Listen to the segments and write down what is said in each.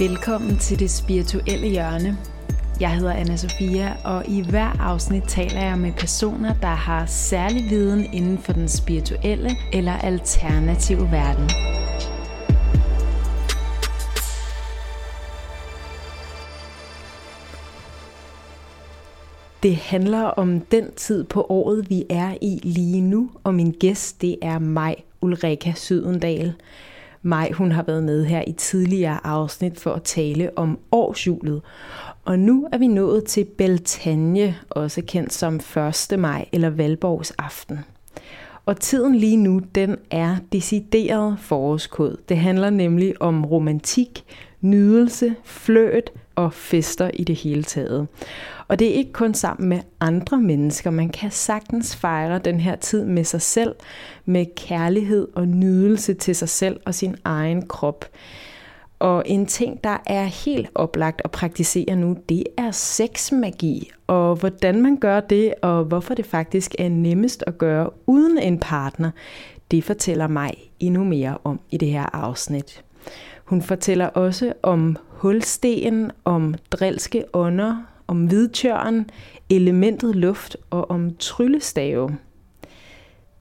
Velkommen til det spirituelle hjørne. Jeg hedder anna Sofia, og i hver afsnit taler jeg med personer, der har særlig viden inden for den spirituelle eller alternative verden. Det handler om den tid på året, vi er i lige nu, og min gæst, det er mig, Ulrika Sydendal. Maj, hun har været med her i tidligere afsnit for at tale om årsjulet. Og nu er vi nået til Beltanje, også kendt som 1. maj eller Valborgs aften. Og tiden lige nu, den er decideret forårskod. Det handler nemlig om romantik, nydelse, fløt og fester i det hele taget. Og det er ikke kun sammen med andre mennesker. Man kan sagtens fejre den her tid med sig selv, med kærlighed og nydelse til sig selv og sin egen krop. Og en ting, der er helt oplagt at praktisere nu, det er sexmagi. Og hvordan man gør det, og hvorfor det faktisk er nemmest at gøre uden en partner, det fortæller mig endnu mere om i det her afsnit. Hun fortæller også om hulsten, om drilske ånder, om hvidtjørn, elementet luft og om tryllestave.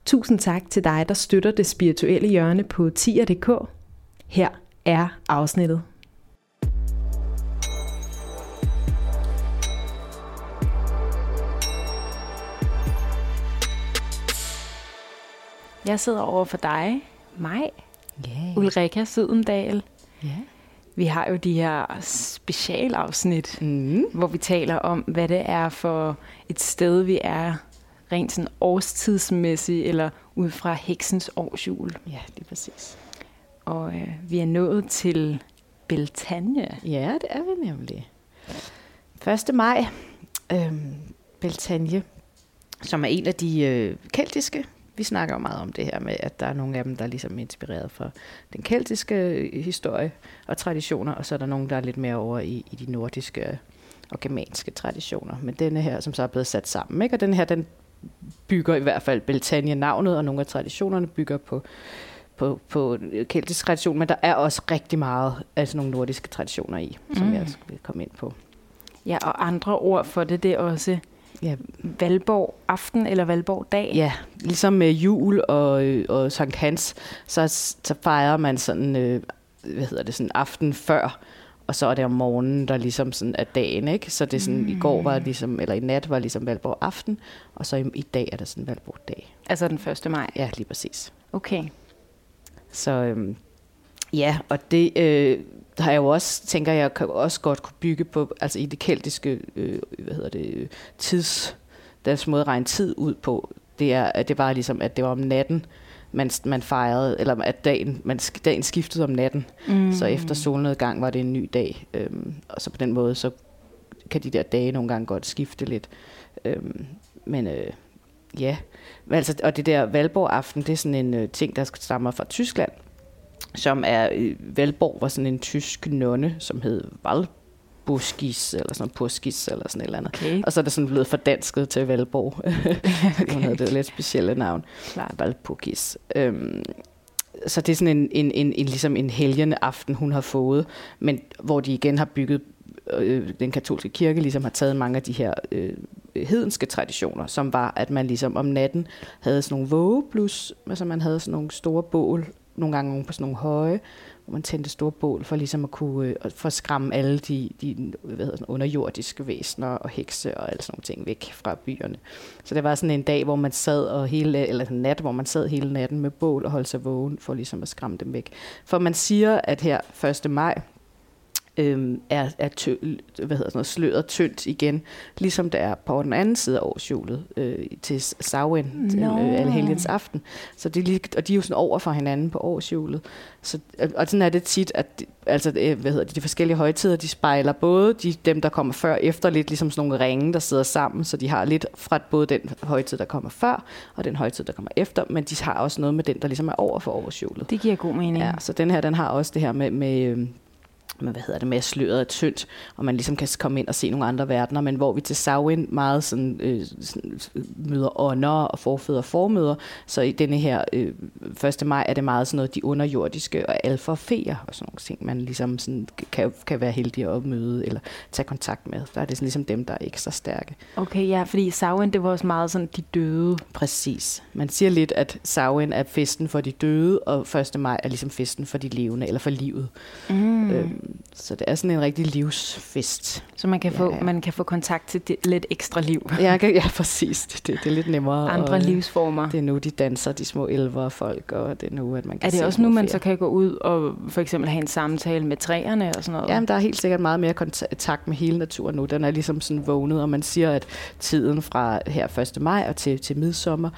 Tusind tak til dig, der støtter det spirituelle hjørne på tier.dk. Her er afsnittet. Jeg sidder over for dig, mig, Yeah. Ulrika Sydendal. Ja. Vi har jo de her specialafsnit, Mm. hvor vi taler om, hvad det er for et sted, vi er rent sådan årstidsmæssigt, eller ud fra heksens årsjul. Ja, det er præcis. Og øh, vi er nået til Beltanje. Ja, det er vi nemlig. 1. maj, øhm, Beltanje, som er en af de øh, keltiske. Vi snakker jo meget om det her med, at der er nogle af dem, der er ligesom inspireret fra den keltiske øh, historie og traditioner, og så er der nogle, der er lidt mere over i, i de nordiske og germanske traditioner. Men denne her, som så er blevet sat sammen, ikke? og den her, den bygger i hvert fald Beltanje-navnet, og nogle af traditionerne bygger på på, på keltisk tradition, men der er også rigtig meget af sådan nogle nordiske traditioner i, som Mm. jeg vil komme ind på. Ja, og andre ord for det, det er også Ja, Valborg aften eller Valborg dag. ja ligesom med jul og, øh, og Sankt Hans, så, så fejrer man sådan, øh, hvad hedder det, sådan aften før, og så er det om morgenen, der ligesom sådan er dagen, ikke? Så det er sådan, mm. i går var det ligesom, eller i nat var ligesom Valborg aften, og så i, i dag er der sådan Valborg dag. Altså den 1. maj. Ja, lige præcis. Okay. Så øhm, ja, og det øh, har jeg jo også, tænker jeg, kan også godt kunne bygge på, altså i det keltiske, øh, hvad hedder det, tids, deres måde at regne tid ud på, det er, at det var ligesom, at det var om natten, man, man fejrede, eller at dagen, man, dagen skiftede om natten, mm. så efter solnedgang var det en ny dag, øhm, og så på den måde, så kan de der dage nogle gange godt skifte lidt. Øhm, men øh, ja, Men altså, og det der Valborg aften, det er sådan en øh, ting, der stammer fra Tyskland, som er, øh, Valborg var sådan en tysk nonne, som hed Valbuskis, eller sådan Puskis, eller sådan et eller andet. Okay. Og så er det sådan blevet fordansket til Valborg. Hun havde det lidt specielle navn. Klart. Valpukis. Øhm, så det er sådan en, en, en, en, ligesom en helgende aften, hun har fået, men hvor de igen har bygget, øh, den katolske kirke ligesom har taget mange af de her øh, hedenske traditioner, som var, at man ligesom om natten havde sådan nogle vågeblus, altså man havde sådan nogle store bål, nogle gange på sådan nogle høje, hvor man tændte store bål for ligesom at kunne øh, for at skræmme alle de, de hvad hedder sådan, underjordiske væsener og hekse og alle sådan nogle ting væk fra byerne. Så det var sådan en dag, hvor man sad og hele, eller en nat, hvor man sad hele natten med bål og holdt sig vågen for ligesom at skræmme dem væk. For man siger, at her 1. maj, øhm, er, er tø, hvad hedder sådan noget, sløret tyndt igen, ligesom det er på den anden side af årshjulet øh, til Samhain, Nå. øh, aften. Så det er lige, og de er jo sådan over for hinanden på årshjulet. Så, og sådan er det tit, at de, altså, hvad hedder de, de forskellige højtider, de spejler både de, dem, der kommer før og efter, lidt ligesom sådan nogle ringe, der sidder sammen, så de har lidt fra både den højtid, der kommer før, og den højtid, der kommer efter, men de har også noget med den, der ligesom er over for årshjulet. Det giver god mening. Ja, så den her, den har også det her med, med, med hvad hedder det, med at sløret er tyndt, og man ligesom kan komme ind og se nogle andre verdener, men hvor vi til Samhain meget sådan, øh, sådan, møder ånder og forfædre og formøder, så i denne her øh, 1. maj er det meget sådan noget de underjordiske og alfa og feer og sådan nogle ting, man ligesom sådan kan, kan være heldig at møde eller tage kontakt med. Der er det sådan ligesom dem, der er ekstra stærke. Okay, ja, fordi Samhain, det var også meget sådan de døde. Præcis. Man siger lidt, at Samhain er festen for de døde, og 1. maj er ligesom festen for de levende, eller for livet. Mm. Øhm, så det er sådan en rigtig livsfest. Så man kan, Ja, få, ja. man kan få kontakt til det, lidt ekstra liv. Ja, ja præcis. Det, det, det er lidt nemmere. Andre og, øh, livsformer. Det er nu, de danser, de små elver folk, og det er nu, at man kan Er det også nu, man flere. så kan gå ud og for eksempel have en samtale med træerne og sådan noget? Jamen, der er helt sikkert meget mere kontakt med hele naturen nu. Den er ligesom sådan vågnet, og man siger, at tiden fra her 1. maj og til, til midsommer,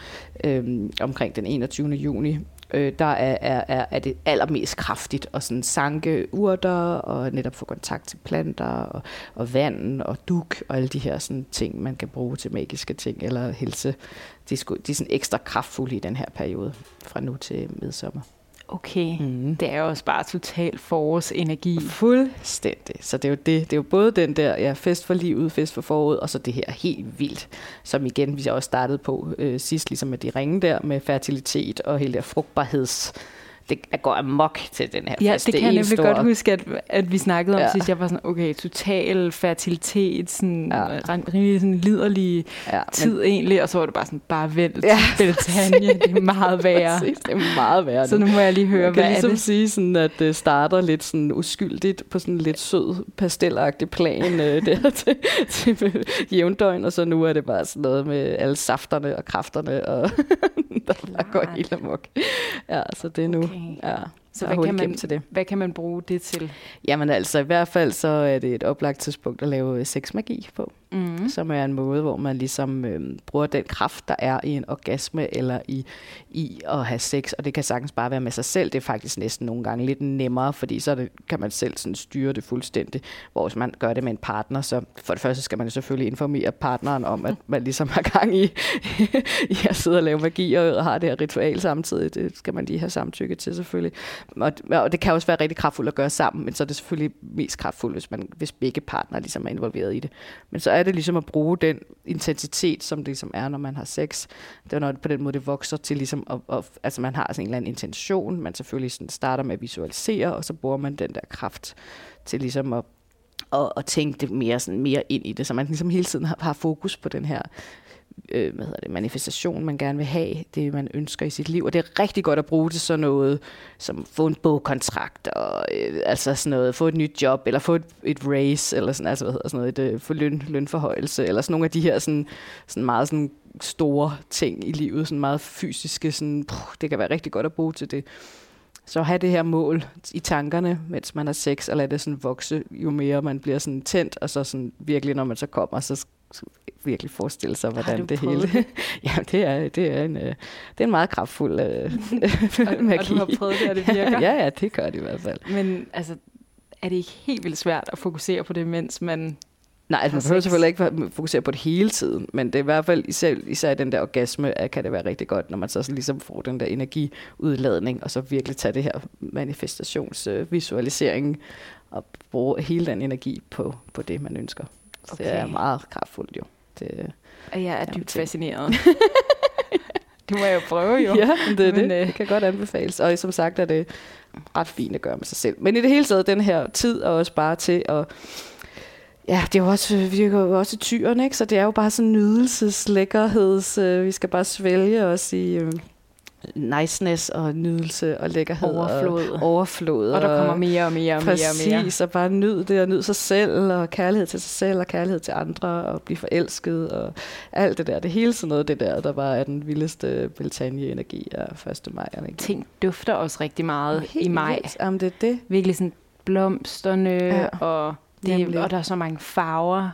øhm, omkring den 21. juni, øh, der er, er, er, er det allermest kraftigt at sådan sanke urter og netop få kontakt til planter og, og vand og duk og alle de her sådan ting, man kan bruge til magiske ting eller helse. De er, sgu, de er sådan ekstra kraftfulde i den her periode fra nu til midsommer. Okay, Mm. det er jo også bare total forårsenergi. Fuldstændig. Så det er jo det. Det er jo både den der ja, fest for livet, fest for foråret, og så det her helt vildt, som igen vi også startede på øh, sidst, ligesom med de ringe der, med fertilitet og hele der frugtbarheds... Det går amok til den her Ja, fest. det kan er jeg nemlig stor- godt huske, at, at vi snakkede om Ja. ja. sidst. Jeg var sådan, okay, total fertilitet, sådan, Ja. ja. rimelig sådan liderlig Ja, men- tid egentlig, og så var det bare sådan, bare vent, Ja, ja, Beltanje, det er meget værre. Præcis, det er meget værre. Så nu må jeg lige høre, jeg kan hvad er ligesom det? sige, sådan, at det starter lidt sådan uskyldigt på sådan lidt sød, pastelagtig plan øh, der til, til jævndøgn, og så nu er det bare sådan noget med alle safterne og kræfterne, og der bare går helt amok. Ja, så det er nu. Okay. Ja, Så hvad kan, man, til det. hvad kan man bruge det til? Jamen altså, i hvert fald så er det et oplagt tidspunkt at lave øh, sexmagi på, Mm. som er en måde, hvor man ligesom øh, bruger den kraft, der er i en orgasme eller i, i at have sex, og det kan sagtens bare være med sig selv. Det er faktisk næsten nogle gange lidt nemmere, fordi så det, kan man selv sådan styre det fuldstændig, hvor hvis man gør det med en partner, så for det første skal man jo selvfølgelig informere partneren om, at man ligesom har gang i, i at sidde og lave magi og har det her ritual samtidig. Det skal man lige have samtykke til selvfølgelig. Og, og det kan også være rigtig kraftfuldt at gøre sammen, men så er det selvfølgelig mest kraftfuldt, hvis, man, hvis begge partner ligesom er involveret i det. Men så er det ligesom at bruge den intensitet, som det ligesom er, når man har sex. Det er når det på den måde, det vokser til ligesom, at, at, altså man har sådan en eller anden intention, man selvfølgelig sådan starter med at visualisere, og så bruger man den der kraft til ligesom at, at, at tænke det mere, sådan, mere ind i det, så man ligesom hele tiden har, har fokus på den her øh, hvad hedder det, manifestation, man gerne vil have, det man ønsker i sit liv. Og det er rigtig godt at bruge til sådan noget, som få en bogkontrakt, og øh, altså sådan noget, få et nyt job, eller få et, et race, eller sådan, altså hvad hedder sådan noget, et, øh, få løn, lønforhøjelse, eller sådan nogle af de her sådan, sådan meget sådan store ting i livet, sådan meget fysiske, sådan, puh, det kan være rigtig godt at bruge til det. Så have det her mål i tankerne, mens man har sex, og lade det sådan vokse, jo mere man bliver sådan tændt, og så sådan virkelig, når man så kommer, så virkelig forestille sig, hvordan det hele... ja, det er, det, er en, øh, det er en meget kraftfuld øh, magi. og du har prøvet det, og det virker? ja, ja, det gør det i hvert fald. Men altså, er det ikke helt vildt svært at fokusere på det, mens man... Nej, altså, man behøver selvfølgelig ikke fokusere på det hele tiden, men det er i hvert fald især, især den der orgasme, kan det være rigtig godt, når man så ligesom får den der energiudladning, og så virkelig tage det her manifestationsvisualisering og bruge hele den energi på, på det, man ønsker. Så det er Okay. meget kraftfuldt jo. Det, Og jeg er dybt det- fascineret. det må jeg jo prøve, jo. Ja, det er Men, det. øh, Det kan godt anbefales. Og som sagt er det ret fint at gøre med sig selv. Men i det hele taget, den her tid er også bare til at... Ja, det er jo også, vi er jo også tyren, ikke? Så det er jo bare sådan nydelses, lækkerheds... Øh, vi skal bare svælge os i øh, niceness og nydelse og lækkerhed. Overflod. Og, overflod. Og der kommer mere og mere og mere og mere. Præcis, og bare nyd det, og nyd sig selv, og kærlighed til sig selv, og kærlighed til andre, og blive forelsket, og alt det der. Det hele sådan noget, det der, der bare er den vildeste Beltanje-energi af 1. maj. Ikke? Ting dufter også rigtig meget i Helt maj. vildt. Jamen, det er det. Virkelig sådan blomsterne, ja. og, det, og der er så mange farver.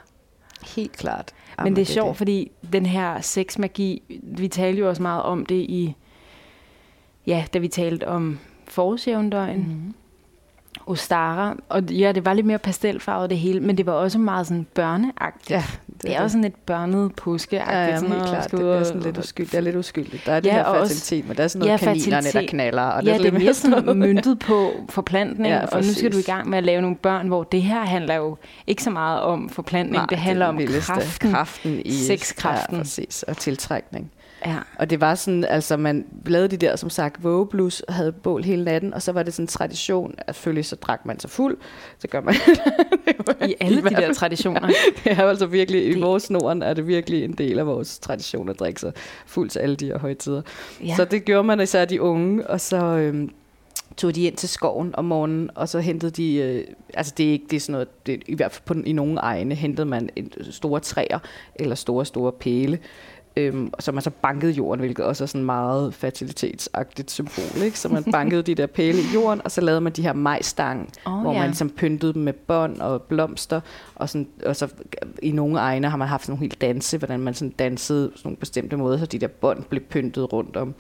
Helt klart. Jamen, Men det er det sjovt, det. fordi den her sexmagi, vi talte jo også meget om det i, ja, da vi talte om forårsjævndøgn. Mm-hmm. Ostara, og ja, det var lidt mere pastelfarvet det hele, men det var også meget sådan børneagtigt. Ja, det, det er også sådan et børnet påskeagtigt. Ja, ja, helt klart. Det er sådan lidt uskyldigt. Det er lidt uskyldigt. Der er ja, det her fertilitet, men der er sådan noget ja, kaninerne, der knaller. Og ja, det er mere sådan myntet på forplantning, ja, og nu skal du i gang med at lave nogle børn, hvor det her handler jo ikke så meget om forplantning, Nej, det handler om kraften, kraften i sexkraften. Ja, præcis, og tiltrækning. Ja. Og det var sådan, altså man lavede de der, som sagt, vågeblus, havde bål hele natten, og så var det sådan en tradition, at følge så drak man sig fuld. Så gør man I alle de der traditioner. det er altså virkelig, det... i vores Norden er det virkelig en del af vores tradition at drikke sig fuld til alle de her højtider. Ja. Så det gjorde man især de unge, og så... Øhm, tog de ind til skoven om morgenen, og så hentede de, øh, altså det er ikke det er sådan noget, det, i hvert fald på, i nogle egne hentede man en, store træer, eller store, store pæle, øhm, så man så bankede jorden, hvilket også er sådan meget fertilitetsagtigt symbol. Ikke? Så man bankede de der pæle i jorden, og så lavede man de her majstang, oh, hvor ja. man ligesom pyntede dem med bånd og blomster, og, sådan, og så i nogle egne har man haft sådan nogle helt danse, hvordan man sådan dansede sådan nogle bestemte måder, så de der bånd blev pyntet rundt om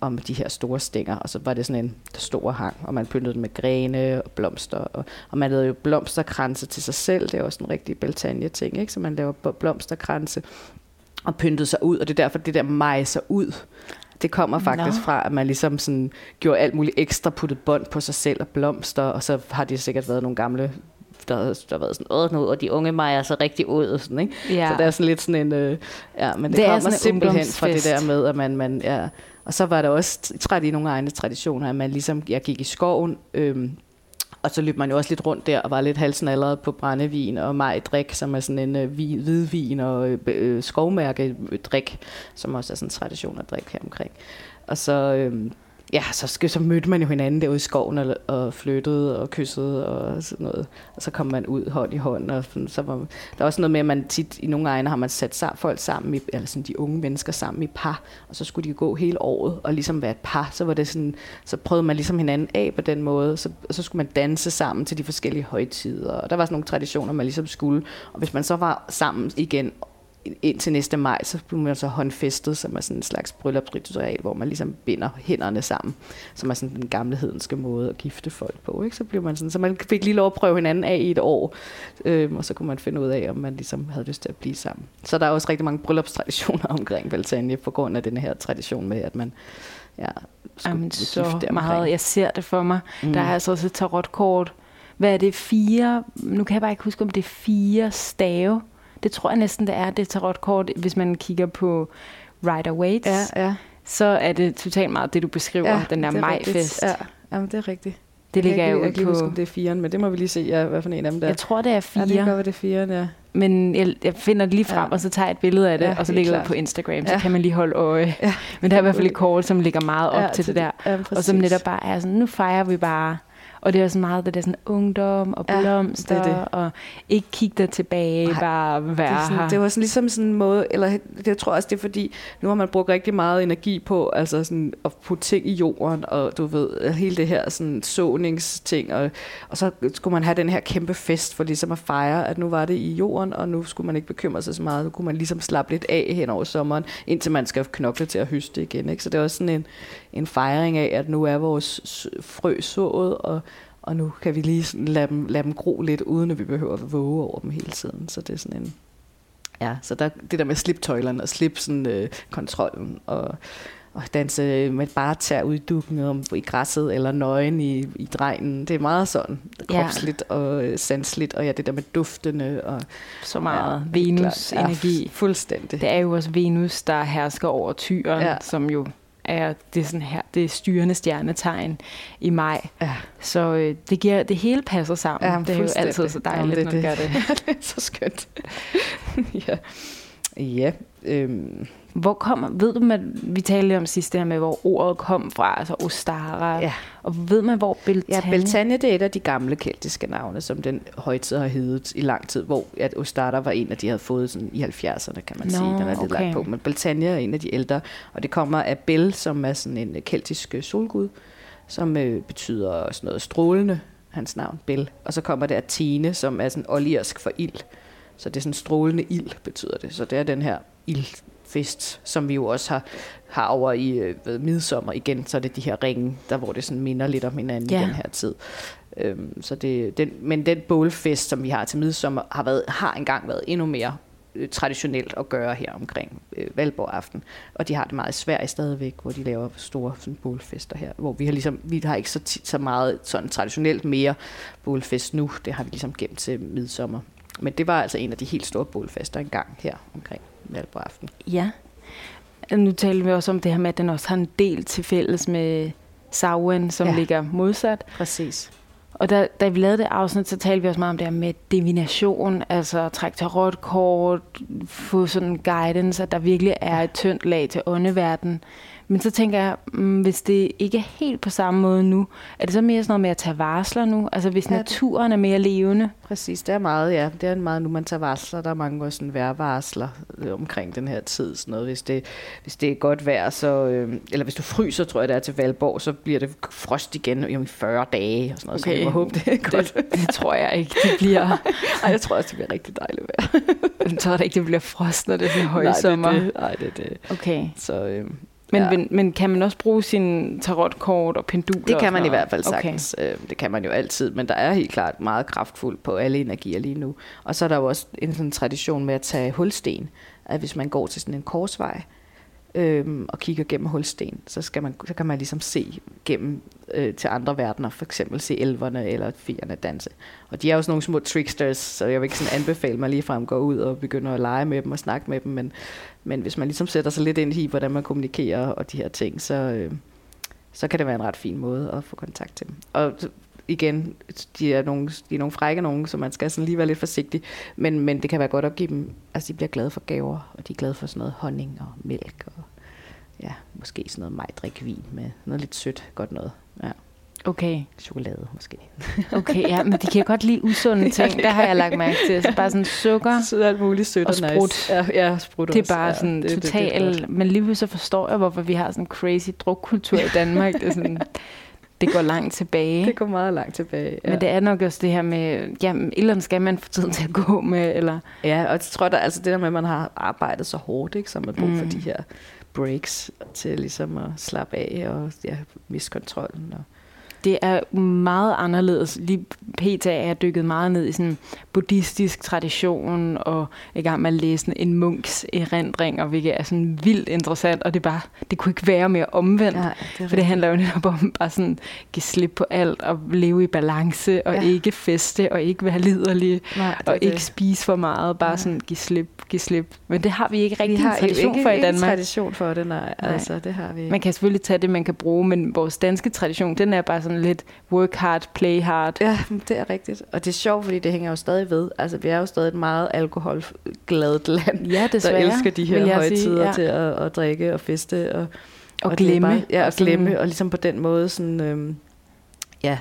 om de her store stænger, og så var det sådan en stor hang, og man pyntede den med grene og blomster, og, og man lavede jo blomsterkranse til sig selv, det er også en rigtig Beltanje-ting, ikke? så man laver blomsterkranse og pyntet sig ud, og det er derfor, det der mejser ud, det kommer faktisk no. fra, at man ligesom sådan gjorde alt muligt ekstra, puttet bånd på sig selv og blomster, og så har det sikkert været nogle gamle der, der har været sådan, åh, nu, og de unge mejer så rigtig ud, og sådan, ikke? Ja. Så det er sådan lidt sådan en, øh, ja, men det, det kommer simpelthen fra det der med, at man, man ja, og så var der også træt i nogle egne traditioner, at man ligesom, jeg gik i skoven, øh, og så løb man jo også lidt rundt der og var lidt halsen allerede på brændevin og majdrik, som er sådan en øh, hvidvin og øh, øh, skovmærkedrik, som også er sådan en tradition at drikke her omkring. Og så, øh, ja, så, så mødte man jo hinanden derude i skoven og, og flyttede og kyssede og sådan noget. Og så kom man ud hånd i hånd. Og så var, der er også noget med, at man tit i nogle egne har man sat sammen, folk sammen, i, eller sådan de unge mennesker sammen i par, og så skulle de gå hele året og ligesom være et par. Så, var det sådan, så prøvede man ligesom hinanden af på den måde, så, og så skulle man danse sammen til de forskellige højtider. Og der var sådan nogle traditioner, man ligesom skulle. Og hvis man så var sammen igen ind til næste maj, så bliver man så håndfæstet, som er sådan en slags bryllupsritual, hvor man ligesom binder hænderne sammen, som er sådan den gamle hedenske måde at gifte folk på. Ikke? Så, bliver man sådan, så man fik lige lov at prøve hinanden af i et år, øhm, og så kunne man finde ud af, om man ligesom havde lyst til at blive sammen. Så der er også rigtig mange bryllupstraditioner omkring Valtanje, på grund af den her tradition med, at man ja, Jamen, så meget. Jeg ser det for mig. Mm. Der er altså også et tarotkort. Hvad er det? Fire? Nu kan jeg bare ikke huske, om det er fire stave det tror jeg næsten, det er det tarotkort, hvis man kigger på Rider Waite. Ja, ja. Så er det totalt meget det, du beskriver, ja, den der majfest. Ja, Jamen, det er rigtigt. Det ligger jo på... Jeg kan ikke huske, om det er firen, men det må vi lige se, ja, hvad for en af dem der Jeg tror, det er fire. Ja, det kan det er firen, ja. Men jeg, jeg finder det lige frem, ja. og så tager jeg et billede af det, ja, og så lægger det på Instagram, så ja. kan man lige holde øje. Ja. Men der er i hvert fald et kort, som ligger meget op ja, til, til det der. Ja, og som netop bare er sådan, nu fejrer vi bare og det er sådan meget det der sådan ungdom og blomster, ja, det det. og ikke kigge der tilbage, Ej, bare være det, sådan, her. det var sådan ligesom sådan en måde, eller det jeg tror også, det er fordi, nu har man brugt rigtig meget energi på altså sådan at putte ting i jorden, og du ved, hele det her sådan såningsting, og, og så skulle man have den her kæmpe fest for ligesom at fejre, at nu var det i jorden, og nu skulle man ikke bekymre sig så meget, nu kunne man ligesom slappe lidt af hen over sommeren, indtil man skal knokle til at høste igen. Ikke? Så det er også sådan en, en fejring af, at nu er vores frø sået, og, og nu kan vi lige lade dem, lade dem gro lidt, uden at vi behøver at våge over dem hele tiden. Så det er sådan en... Ja, så der, det der med at slippe tøjlerne og slippe sådan, øh, kontrollen og, og danse med bare tær ud i dukken om, i græsset eller nøgen i, i dregnen. Det er meget sådan kropsligt ja. og øh, sansligt, og ja, det der med duftene. Og, så meget ja, Venus-energi. Ja, fuldstændig. Det er jo også Venus, der hersker over tyren, ja. som jo er det sådan her, det styrende stjernetegn i maj. Ja. Så øh, det, giver, det hele passer sammen. Ja, det er jo altid så dejligt, ja, det, når det gør det. det er så skønt. ja. Ja. Øhm. Hvor kommer, ved du, at vi talte om sidst det her med, hvor ordet kom fra, altså Ostara, ja. og ved man, hvor Beltane? Ja, Beltane det er et af de gamle keltiske navne, som den højtid har heddet i lang tid, hvor at Ostara var en af de havde fået sådan i 70'erne, kan man Nå, sige, den er lidt okay. langt på, men Beltane er en af de ældre, og det kommer af Bel, som er sådan en keltisk solgud, som øh, betyder sådan noget strålende, hans navn, Bel. Og så kommer der Tine, som er sådan oliersk for ild. Så det er sådan strålende ild, betyder det. Så det er den her ildfest, som vi jo også har, har over i øh, ved midsommer igen. Så er det de her ringe, der hvor det sådan minder lidt om hinanden ja. i den her tid. Øhm, så det, den, men den bålfest, som vi har til midsommer, har, været, har engang været endnu mere øh, traditionelt at gøre her omkring øh, Valborg aften. Og de har det meget i Sverige stadigvæk, hvor de laver store sådan, bålfester her. Hvor vi har, ligesom, vi har ikke så, tit, så meget sådan traditionelt mere bålfest nu. Det har vi ligesom gemt til midsommer. Men det var altså en af de helt store bålfester engang her omkring Valborg. Ja. Nu taler vi også om det her med, at den også har en del til fælles med Sauen, som ja. ligger modsat. Præcis. Og da, da vi lavede det afsnit, så talte vi også meget om det her med divination, altså træk tarotkort, få sådan guidance, at der virkelig er et tyndt lag til åndeverden. Men så tænker jeg, mm, hvis det ikke er helt på samme måde nu, er det så mere sådan noget med at tage varsler nu? Altså hvis ja, naturen er mere levende? Præcis, det er meget, ja. Det er meget nu, man tager varsler. Der er mange også sådan værvarsler øh, omkring den her tid. Sådan noget. Hvis, det, hvis det er godt vejr, så, øh, eller hvis du fryser, tror jeg det er til Valborg, så bliver det frost igen i 40 dage. Og sådan noget. Okay. Så jeg må håbe, det er godt. Det, det tror jeg ikke, det bliver. Ej, jeg tror også, det bliver rigtig dejligt vejr. jeg tror ikke, det bliver frost, når det bliver højsommer. Nej, det er det. Nej, det, er det. Okay. Så, øh, men, ja. men, men kan man også bruge sin tarotkort og penduler? Det kan man i hvert fald sagtens. Okay. Det kan man jo altid, men der er helt klart meget kraftfuldt på alle energier lige nu. Og så er der jo også en sådan tradition med at tage hulsten. At hvis man går til sådan en korsvej, øhm, og kigger gennem hulsten, så, skal man, så kan man ligesom se gennem øh, til andre verdener, for eksempel se elverne eller fierne danse. Og de er jo sådan nogle små tricksters, så jeg vil ikke sådan anbefale mig lige frem gå ud og begynde at lege med dem og snakke med dem, men, men hvis man ligesom sætter sig lidt ind i, hvordan man kommunikerer og de her ting, så, øh, så kan det være en ret fin måde at få kontakt til dem. Og igen, de er nogle, de er nogle frække nogen, så man skal sådan lige være lidt forsigtig. Men, men det kan være godt at give dem, altså de bliver glade for gaver, og de er glade for sådan noget honning og mælk, og ja, måske sådan noget majdrikvin med noget lidt sødt, godt noget. Ja. Okay. Chokolade måske. Okay, ja, men de kan godt lide usunde ting. ja, der har jeg lagt mærke til. Så bare sådan sukker så alt muligt sødt og sprut. Nice. Ja, ja, sprut Det er bare ja, sådan det, total... men lige så forstår jeg, hvorfor vi har sådan en crazy drukkultur i Danmark. Det er sådan, det går langt tilbage. Det går meget langt tilbage, ja. Men det er nok også det her med, ja, et eller andet skal man få tiden til at gå med, eller... Ja, og jeg tror, der, altså det der med, at man har arbejdet så hårdt, ikke, så man brug for mm. de her breaks til ligesom at slappe af og ja, miste kontrollen. Og, det er meget anderledes. Lige pt. er jeg dykket meget ned i sådan buddhistisk tradition, og i gang med at læse en munks erindringer, hvilket er sådan vildt interessant, og det, bare, det kunne ikke være mere omvendt. Ja, det for det handler jo netop om bare sådan give slip på alt, og leve i balance, og ja. ikke feste, og ikke være liderlig, Nej, og det. ikke spise for meget, bare ja. sådan give slip, give slip. Men det har vi ikke rigtig vi har en tradition ikke, for i Danmark. tradition for det, nej. nej. Altså, det har vi Man kan selvfølgelig tage det, man kan bruge, men vores danske tradition, den er bare sådan lidt work hard, play hard. Ja, det er rigtigt. Og det er sjovt, fordi det hænger jo stadig ved. Altså, vi er jo stadig et meget alkoholgladet land, ja, desværre, der elsker de her højtider sige, ja. til at, at drikke og feste. Og, og, og glemme. Bare, ja, og glemme. Og ligesom på den måde sådan... Øhm, ja,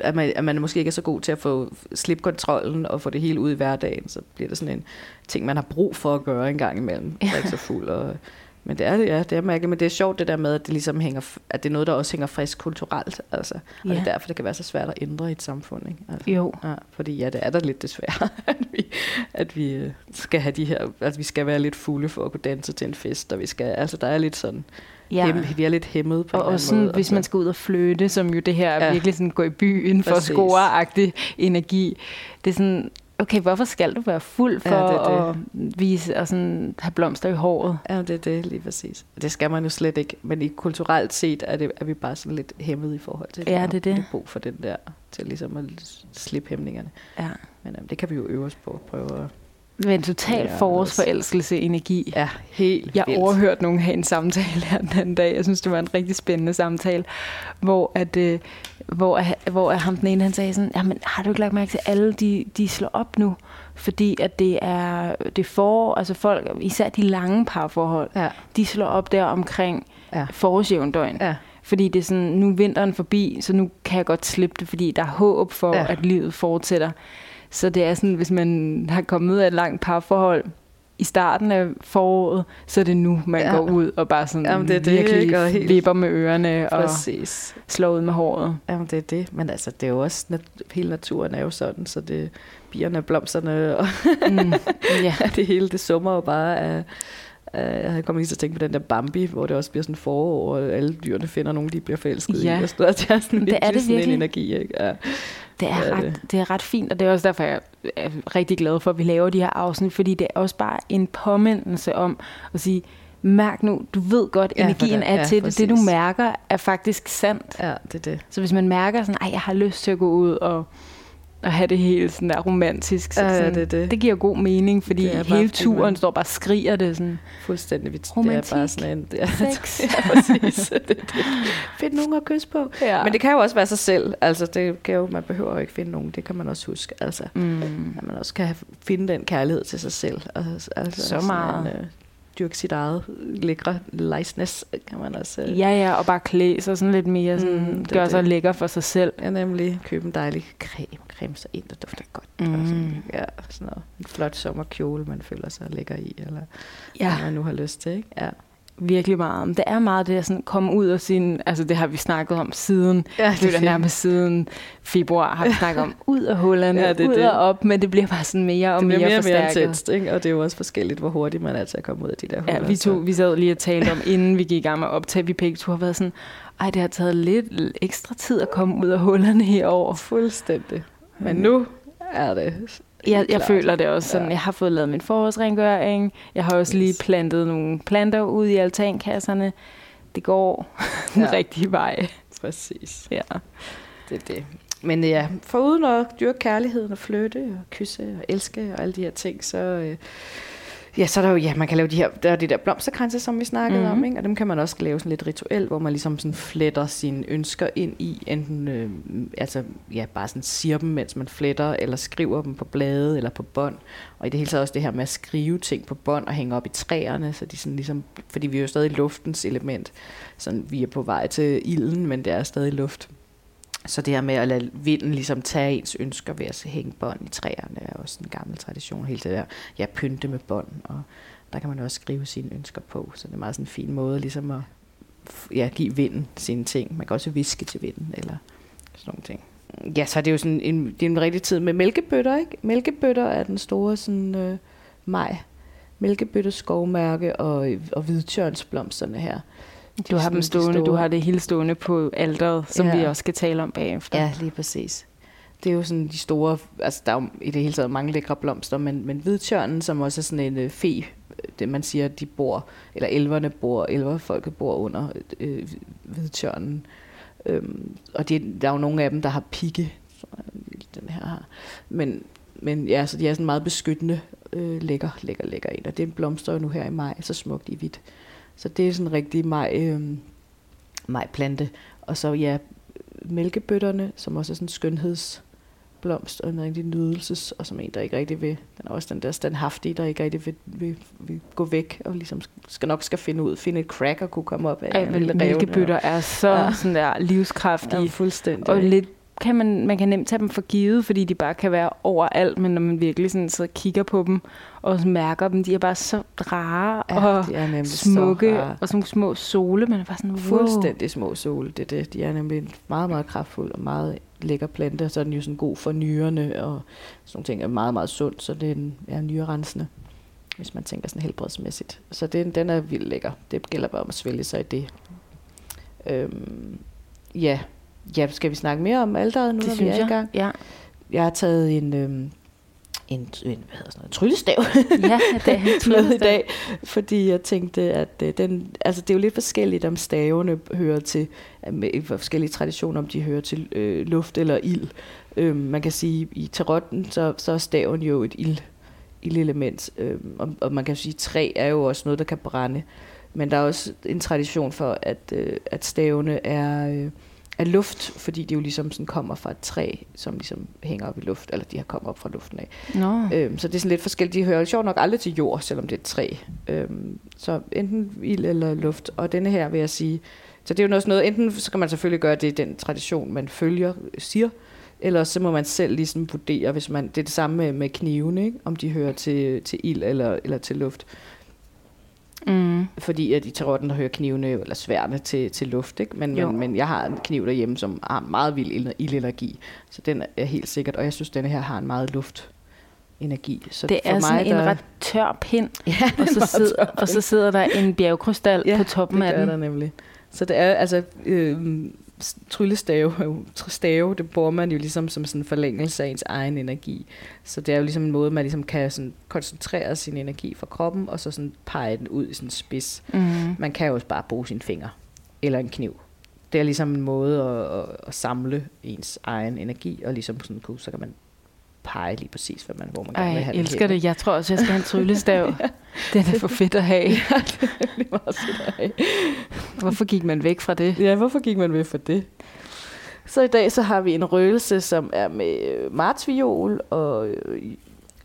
at man, at man måske ikke er så god til at få slip kontrollen og få det hele ud i hverdagen, så bliver det sådan en ting, man har brug for at gøre en gang imellem. Ja. Ikke så fuld og men det er det, ja, det er mærkeligt. Men det er sjovt det der med, at det ligesom hænger, at det er noget, der også hænger frisk kulturelt. Altså. Og ja. det er derfor, det kan være så svært at ændre i et samfund. Ikke? Altså, jo. Ja, fordi ja, det er der lidt desværre, at vi, at vi øh, skal have de her, at vi skal være lidt fulde for at kunne danse til en fest, og vi skal, altså der er lidt sådan, Ja. Hem, vi er lidt hæmmet på og, og sådan, måde. hvis man skal ud og flytte, som jo det her ja. virkelig sådan gå i byen for score energi. Det er sådan, okay, hvorfor skal du være fuld for ja, det det. at vise og sådan have blomster i håret? Ja, det er det lige præcis. Det skal man jo slet ikke, men i kulturelt set er, det, er vi bare sådan lidt hæmmet i forhold til det. Ja, det er det. brug for den der, til ligesom at slippe hæmningerne. Ja. Men um, det kan vi jo øve os på at prøve at med en total ja, forårsforelskelse energi. Ja, helt Jeg vildt. overhørte nogen have en samtale her den dag. Jeg synes, det var en rigtig spændende samtale, hvor at, øh, hvor, hvor ham den ene, han sagde sådan, jamen har du ikke lagt mærke til, at alle de, de slår op nu? Fordi at det er det for, altså folk, især de lange parforhold, ja. de slår op der omkring ja. forårsjævndøgn. Ja. Fordi det er sådan, nu er vinteren forbi, så nu kan jeg godt slippe det, fordi der er håb for, ja. at livet fortsætter. Så det er sådan, hvis man har kommet ud af et langt parforhold i starten af foråret, så er det nu, man ja. går ud og bare sådan Jamen, det er det, virkelig ikke? Helt- vipper med ørerne Præcis. og slår ud med håret. Jamen, det er det. Men altså, det er jo også, nat- hele naturen er jo sådan, så det bierne, blomsterne og Mm, ja. det hele, det summer jo bare af jeg kommer lige til at tænke på den der Bambi, hvor det også bliver sådan forår, og alle dyrene finder nogen, de bliver forelsket Ja. i. Og sådan noget. Det er sådan, Det er det sådan en virkelig. energi, ikke? Ja. Det er, Ja, ret, det. det er ret fint, og det er også derfor, jeg er rigtig glad for, at vi laver de her afsnit, fordi det er også bare en påmindelse om at sige, mærk nu, du ved godt, Ja, energien er ja, til det. Det, du mærker, er faktisk sandt. ja, det er det. Så hvis man mærker sådan, ej, jeg har lyst til at gå ud og, og have det helt sådan der romantisk, så Ja, ja, sådan, det er det. det giver god mening, fordi Det er hele turen man- står bare og skriger det sådan, Fuldstændig. Det er Romantik, bare sådan en... Det er, sex. ja, præcis. Det, er det. Find nogen at kysse på. Ja. Men det kan jo også være sig selv. Altså, det kan jo, man behøver jo ikke finde nogen. Det kan man også huske. Altså, Mm. at man også kan finde den kærlighed til sig selv. Altså, Så meget. Øh, dyrke sit eget lækre lejsnes, kan man også... Øh, Ja, ja, og bare klæde sig sådan lidt mere, sådan, Mm, det gøre det. sig lækker for sig selv. Ja, nemlig købe en dejlig creme, creme sig ind, der dufter godt. Mm. Og sådan, ja, sådan noget. En flot sommerkjole, man føler sig lækker i, eller Ja. hvad man nu har lyst til, ikke? Ja. Virkelig meget. Men det er meget det at sådan komme ud af sin... Altså det har vi snakket om siden... Ja, Ja, det er nærmest siden februar har vi snakket om ud af hullerne, Ja, det ud det. og op, men det bliver bare sådan mere og det mere, mere og mere forstærket. intenst, ikke? og det er jo også forskelligt, hvor hurtigt man er til at komme ud af de der huller. Ja, vi, to, så- vi sad lige og talte om, inden vi gik i gang med at optage, vi begge to har været sådan, ej, det har taget lidt ekstra tid at komme ud af hullerne i år. Fuldstændig. Men nu er det Jeg, jeg føler det også sådan, Ja. jeg har fået lavet min forårsrengøring, jeg har også lige Yes. plantet nogle planter ud i altankasserne. Det går den Ja. rigtige vej. præcis. Ja. Det er det. Men ja, foruden at dyrke kærligheden og flytte og kysse og elske og alle de her ting, så, øh, ja, så er der jo, ja, man kan lave de her, der er de der blomsterkranse, som vi snakkede mm-hmm. om, Mhm. ikke? og dem kan man også lave sådan lidt rituelt, hvor man ligesom sådan fletter sine ønsker ind i, enten, øh, altså, ja, bare sådan siger dem, mens man fletter, eller skriver dem på blade eller på bånd, og i det hele taget også det her med at skrive ting på bånd og hænge op i træerne, så de sådan ligesom, fordi vi er jo stadig luftens element, sådan vi er på vej til ilden, men det er stadig luft. Så det her med at lade vinden ligesom tage ens ønsker ved at hænge bånd i træerne, er også en gammel tradition. Helt det der, ja, pynte med bånd, og der kan man også skrive sine ønsker på. Så det er meget sådan en fin måde ligesom at ja, give vinden sine ting. Man kan også viske til vinden, eller sådan nogle ting. Ja, så er det jo sådan en, det er en rigtig tid med mælkebøtter, ikke? Mælkebøtter er den store sådan øh, maj. Mælkebøtter, skovmærke og, og hvidtjørnsblomsterne her. Du har dem de stående, du har det hele stående på alderet, som Ja. vi også skal tale om bagefter. Ja, lige præcis. Det er jo sådan de store, altså der er jo i det hele taget mange lækre blomster, men, men hvidtjørnen, som også er sådan en øh, fe, det man siger, de bor, eller elverne bor, elverfolket bor under øh, hvidtjørnen. Øhm, og det, der er jo nogle af dem, der har pigge, den her har. Men, men ja, så de er sådan meget beskyttende, øh, lækker, lækker, lækker en. Og det blomstrer jo nu her i maj, så smukt i hvidt. Så det er sådan en rigtig maj, øh, majplante. Og så ja, mælkebøtterne, som også er sådan en skønhedsblomst, og en rigtig nydelses, og som en, der ikke rigtig vil, den er også den der standhaftige, der ikke rigtig vil, vil, vil gå væk, og ligesom skal nok skal finde ud, finde et crack og kunne komme op af. Revne, mælkebøtter er så Ja. ja. sådan der livskraftige. Ja, fuldstændig. og lidt kan man, man kan nemt tage dem for givet, fordi de bare kan være overalt, men når man virkelig sådan sidder og kigger på dem, og mærker dem, de er bare så rare ja, og de er nemlig så smukke, rare. og sådan små sole, man er bare sådan, wow. Fuldstændig små sol, det er det. De er nemlig meget, meget kraftfuld og meget lækker plante, så er den jo sådan god for nyrerne, og sådan nogle ting er meget, meget sund, så det er en ja, nyrerensende, hvis man tænker sådan helbredsmæssigt. Så den, den er vildt lækker. Det gælder bare om at svælge sig i det. Øhm, ja. Ja, skal vi snakke mere om alderet nu, det når vi er i jeg. gang? Ja, Jeg har taget en, øhm, en, en hvad hedder sådan noget, tryllestav ja det er med i dag, fordi jeg tænkte, at øh, den, altså det er jo lidt forskelligt, om stavene hører til, øh, med i forskellige traditioner, om de hører til øh, luft eller ild. Øh, man kan sige, i tarotten, så, så er staven jo et ild, ildelement, øh, og, og man kan sige, træ er jo også noget, der kan brænde. Men der er også en tradition for, at, øh, at stavene er, øh, er luft, fordi de jo ligesom sådan kommer fra et træ, som ligesom hænger op i luft, eller de har kommet op fra luften af. Nå. Øhm, så det er sådan lidt forskelligt. De hører sjovt nok aldrig til jord, selvom det er et træ. Øhm, så enten ild eller luft. Og denne her vil jeg sige, så det er jo noget, sådan noget enten så kan man selvfølgelig gøre det den tradition, man følger, siger, Ellers så må man selv ligesom vurdere, hvis man, det er det samme med, med knivene, ikke? om de hører til, til ild eller, eller til luft. Mm. Fordi at i tarotten, der hører knivene eller sværne til, til luft. Ikke? Men, men, men jeg har en kniv derhjemme, som har meget vild ild- ildenergi. Så den er helt sikkert. Og jeg synes, denne her har en meget luft energi. Så Det for er sådan mig, en der, ret tør pind, Ja, og så, sidder, og så sidder der en bjergkrystal ja, på toppen det af den. der nemlig. Så det er altså øh, tryllestave, er stave, det bruger man jo ligesom som sådan en forlængelse af ens egen energi. Så det er jo ligesom en måde, man ligesom kan sådan koncentrere sin energi fra kroppen, og så sådan pege den ud i sådan en spids. Mm. Man kan jo også bare bruge sine fingre, eller en kniv. Det er ligesom en måde at, at, at samle ens egen energi, og ligesom sådan så kan man pege lige præcis, hvad man, hvor man Ej, gerne vil jeg have den elsker det. Jeg tror også, jeg skal have en tryllestav. Det er da for fedt at have. det er meget sødt at have. Hvorfor gik man væk fra det? Ja, hvorfor gik man ved for det? Så i dag så har vi en røgelse, som er med øh, martsviol og øh,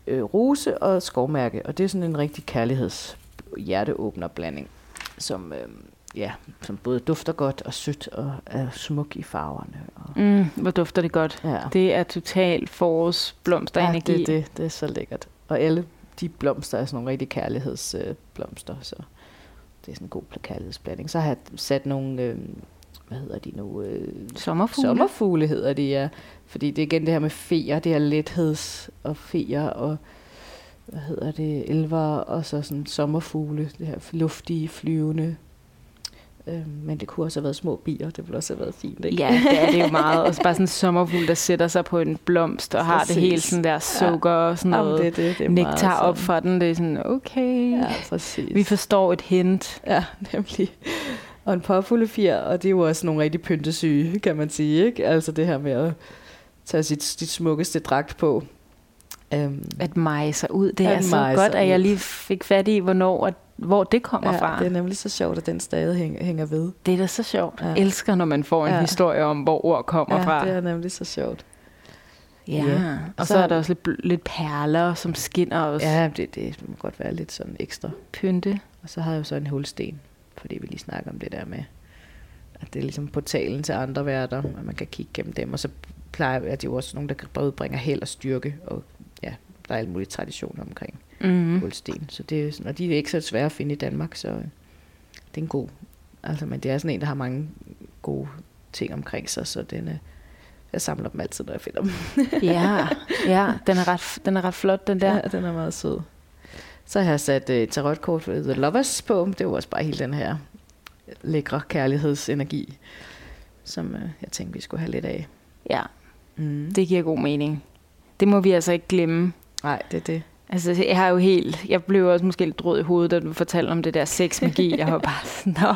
øh, rose og skovmærke. Og det er sådan en rigtig kærligheds hjerteåbner blanding, som, øh, ja, som både dufter godt og sødt og er smuk i farverne. Og, Mm, hvor dufter det godt. ja. Det er total forårsblomsterenergi. Ja, det, er det, det er så lækkert. Og alle de blomster er sådan nogle rigtig kærlighedsblomster, øh, blomster, så det er sådan en god kærlighedsblanding. Så har jeg sat nogle, øh, hvad hedder de nu? Øh, Sommerfugle. Sommerfugle hedder det, ja. Fordi det er igen det her med feer, det her letheds og feer og hvad hedder det, elver og så sådan sommerfugle, det her luftige, flyvende. Øh, men det kunne også have været små bier, det ville også have været fint, ikke? Ja, det er det jo meget. Og bare sådan en sommerfugl, der sætter sig på en blomst og har det hele sådan der sukker og sådan Jamen, noget det, er det, det er nektar meget op sådan- fra den. Det er sådan, okay, Ja, præcis. vi forstår et hint. Ja, nemlig. Og en påfuglefjer, og det er jo også nogle rigtig pyntesyge, kan man sige, ikke? Altså det her med at tage sit, sit smukkeste dragt på. Um, At meje sig ud. Det er så godt, sig at jeg ud. lige fik fat i, hvornår, at, hvor det kommer ja, fra. det er nemlig så sjovt, at den stadig hænger, hænger ved. Det er da så sjovt. Ja. Elsker, når man får en Ja. historie om, hvor ord kommer Ja, fra. det er nemlig så sjovt. Ja. Ja. Og Så- så er der også lidt, lidt perler, som skinner også. Ja, det, det må godt være lidt sådan ekstra. Pynte. Og så har jeg jo så en hulsten, fordi vi lige snakker om det der med, at det er ligesom portalen til andre værter, at man kan kigge gennem dem. Og så plejer at det jo også nogen, der både bringer held og styrke, og ja, der er alle mulige traditioner omkring Mm. mm. hulsten. Så det er sådan, og de er ikke så svære at finde i Danmark, så øh, det er en god. Altså, men det er sådan en, der har mange gode ting omkring sig, så den, øh, jeg samler dem altid, når jeg finder dem. ja, ja den, er ret, den er ret flot, den der. Ja, den er meget sød. Så har jeg sat uh, tarotkort for The Lovers på. Det var også bare hele den her lækre kærlighedsenergi, som uh, jeg tænkte, vi skulle have lidt af. Ja, Mm. det giver god mening. Det må vi altså ikke glemme. Nej, det er det. Altså, jeg har jo helt... Jeg blev også måske lidt rød i hovedet, da du fortalte om det der sexmagi. Jeg var bare sådan, nå.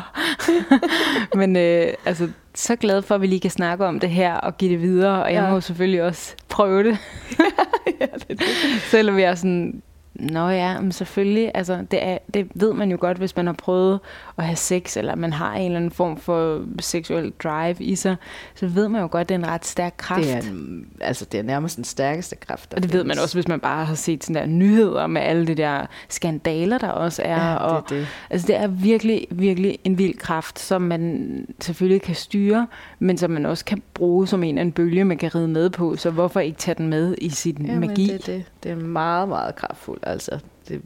Men øh, altså, så glad for, at vi lige kan snakke om det her og give det videre. Og jeg Ja. må selvfølgelig også prøve det. ja, det, det. Selvom jeg er sådan, nå ja, men selvfølgelig, altså det, er, det ved man jo godt, hvis man har prøvet at have sex, eller man har en eller anden form for seksuel drive i sig, så ved man jo godt, at det er en ret stærk kraft. Det er, en, altså, det er nærmest den stærkeste kraft. der og det ved man findes. også, hvis man bare har set sådan der nyheder med alle de der skandaler, der også er. Ja, og, det det. Altså det er virkelig, virkelig en vild kraft, som man selvfølgelig kan styre, men som man også kan bruge som en af en bølge, man kan ride med på. Så hvorfor ikke tage den med i sin Jamen, magi? Det, er det. det er meget, meget kraftfuld. Altså, det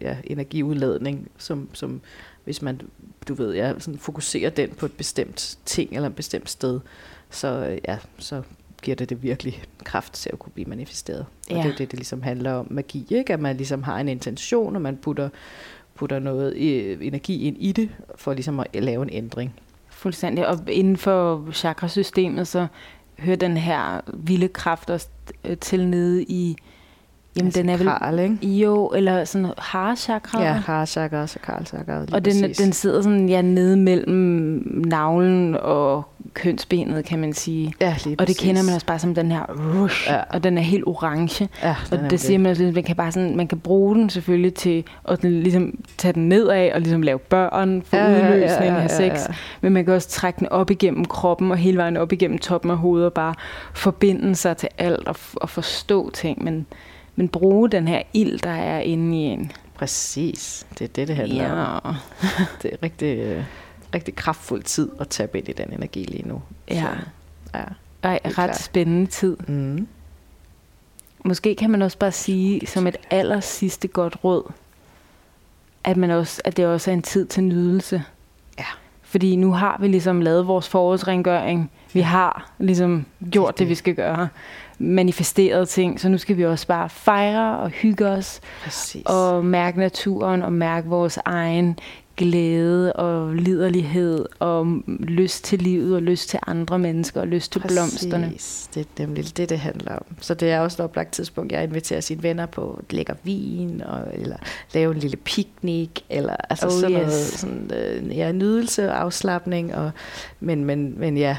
ja, energiudladning, som, som hvis man, du ved, ja, sådan fokuserer den på et bestemt ting eller et bestemt sted, så, øh, ja, så giver det det virkelig kraft til at kunne blive manifesteret. Og Ja. det er det, det ligesom handler om magi, ikke? At man ligesom har en intention, og man putter, putter noget øh, energi ind i det, for ligesom at lave en ændring. Fuldstændig. Og inden for chakrasystemet, så hører den her vilde kraft også øh, til nede i... Jamen, altså, den er vel... Kral, ikke? Jo, eller sådan harachakra. Ja, harchakra og karlchakra. og den, den sidder sådan ja, nede mellem navlen og kønsbenet, kan man sige. ja, lige Og det præcis. kender man også bare som den her rush, Ja. ja. og den er helt orange. Ja, Og den er det siger man også, man kan bare sådan, man kan bruge den selvfølgelig til at sådan, ligesom tage den nedad og ligesom lave børn for Ja, ja, ja, ja, udløsning ja, af ja, sex. ja. Men man kan også trække den op igennem kroppen og hele vejen op igennem toppen af hovedet og bare forbinde sig til alt og, og forstå ting. Men, men bruge den her ild, der er inde i en. Præcis. Det er det, det handler om. Ja, Det er rigtig, rigtig kraftfuld tid at tabe ind i den energi lige nu. Ja. Så, ja. Ej, ret klart. spændende tid. Mm. Måske kan man også bare sige, som et aller sidste godt råd, at, man også, at det også er en tid til nydelse. Ja. Fordi nu har vi ligesom lavet vores forårsrengøring. Vi har ligesom gjort det, det. vi skal gøre. Manifesteret ting. Så nu skal vi også bare fejre og hygge os. Præcis. Og mærke naturen og mærke vores egen glæde og liderlighed og lyst til livet og lyst til andre mennesker og lyst til blomsterne. Præcis. Det er nemlig det, det handler om. Så det er også et oplagt tidspunkt, jeg inviterer sine venner på at lægge vin, og, eller lave en lille piknik, eller altså Oh, sådan noget, yes. sådan, øh, ja, nydelse og afslappning, og, men, men, men ja,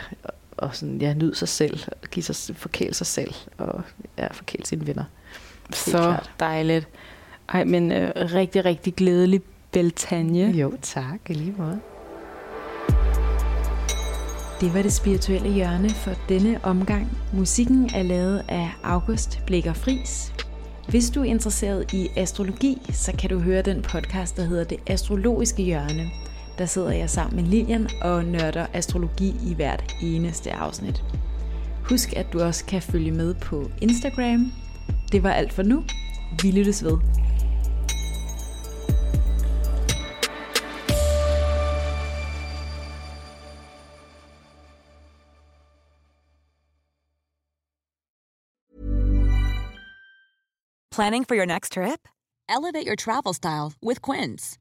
og, sådan, ja, nyde sig selv, og give sig, forkæle sig selv, og ja, forkæle sine venner. Så klart. dejligt. Ej, men øh, rigtig, rigtig glædelig Beltanje. Jo, tak, i lige måde. Det var det spirituelle hjørne for denne omgang. Musikken er lavet af August Blikker Fris. Hvis du er interesseret i astrologi, så kan du høre den podcast, der hedder Det Astrologiske Hjørne. Der sidder jeg sammen med Lilian og nørder astrologi i hvert eneste afsnit. Husk, at du også kan følge med på Instagram. Det var alt for nu. Vi lyttes ved. Planning for your next trip? Elevate your travel style with Quince.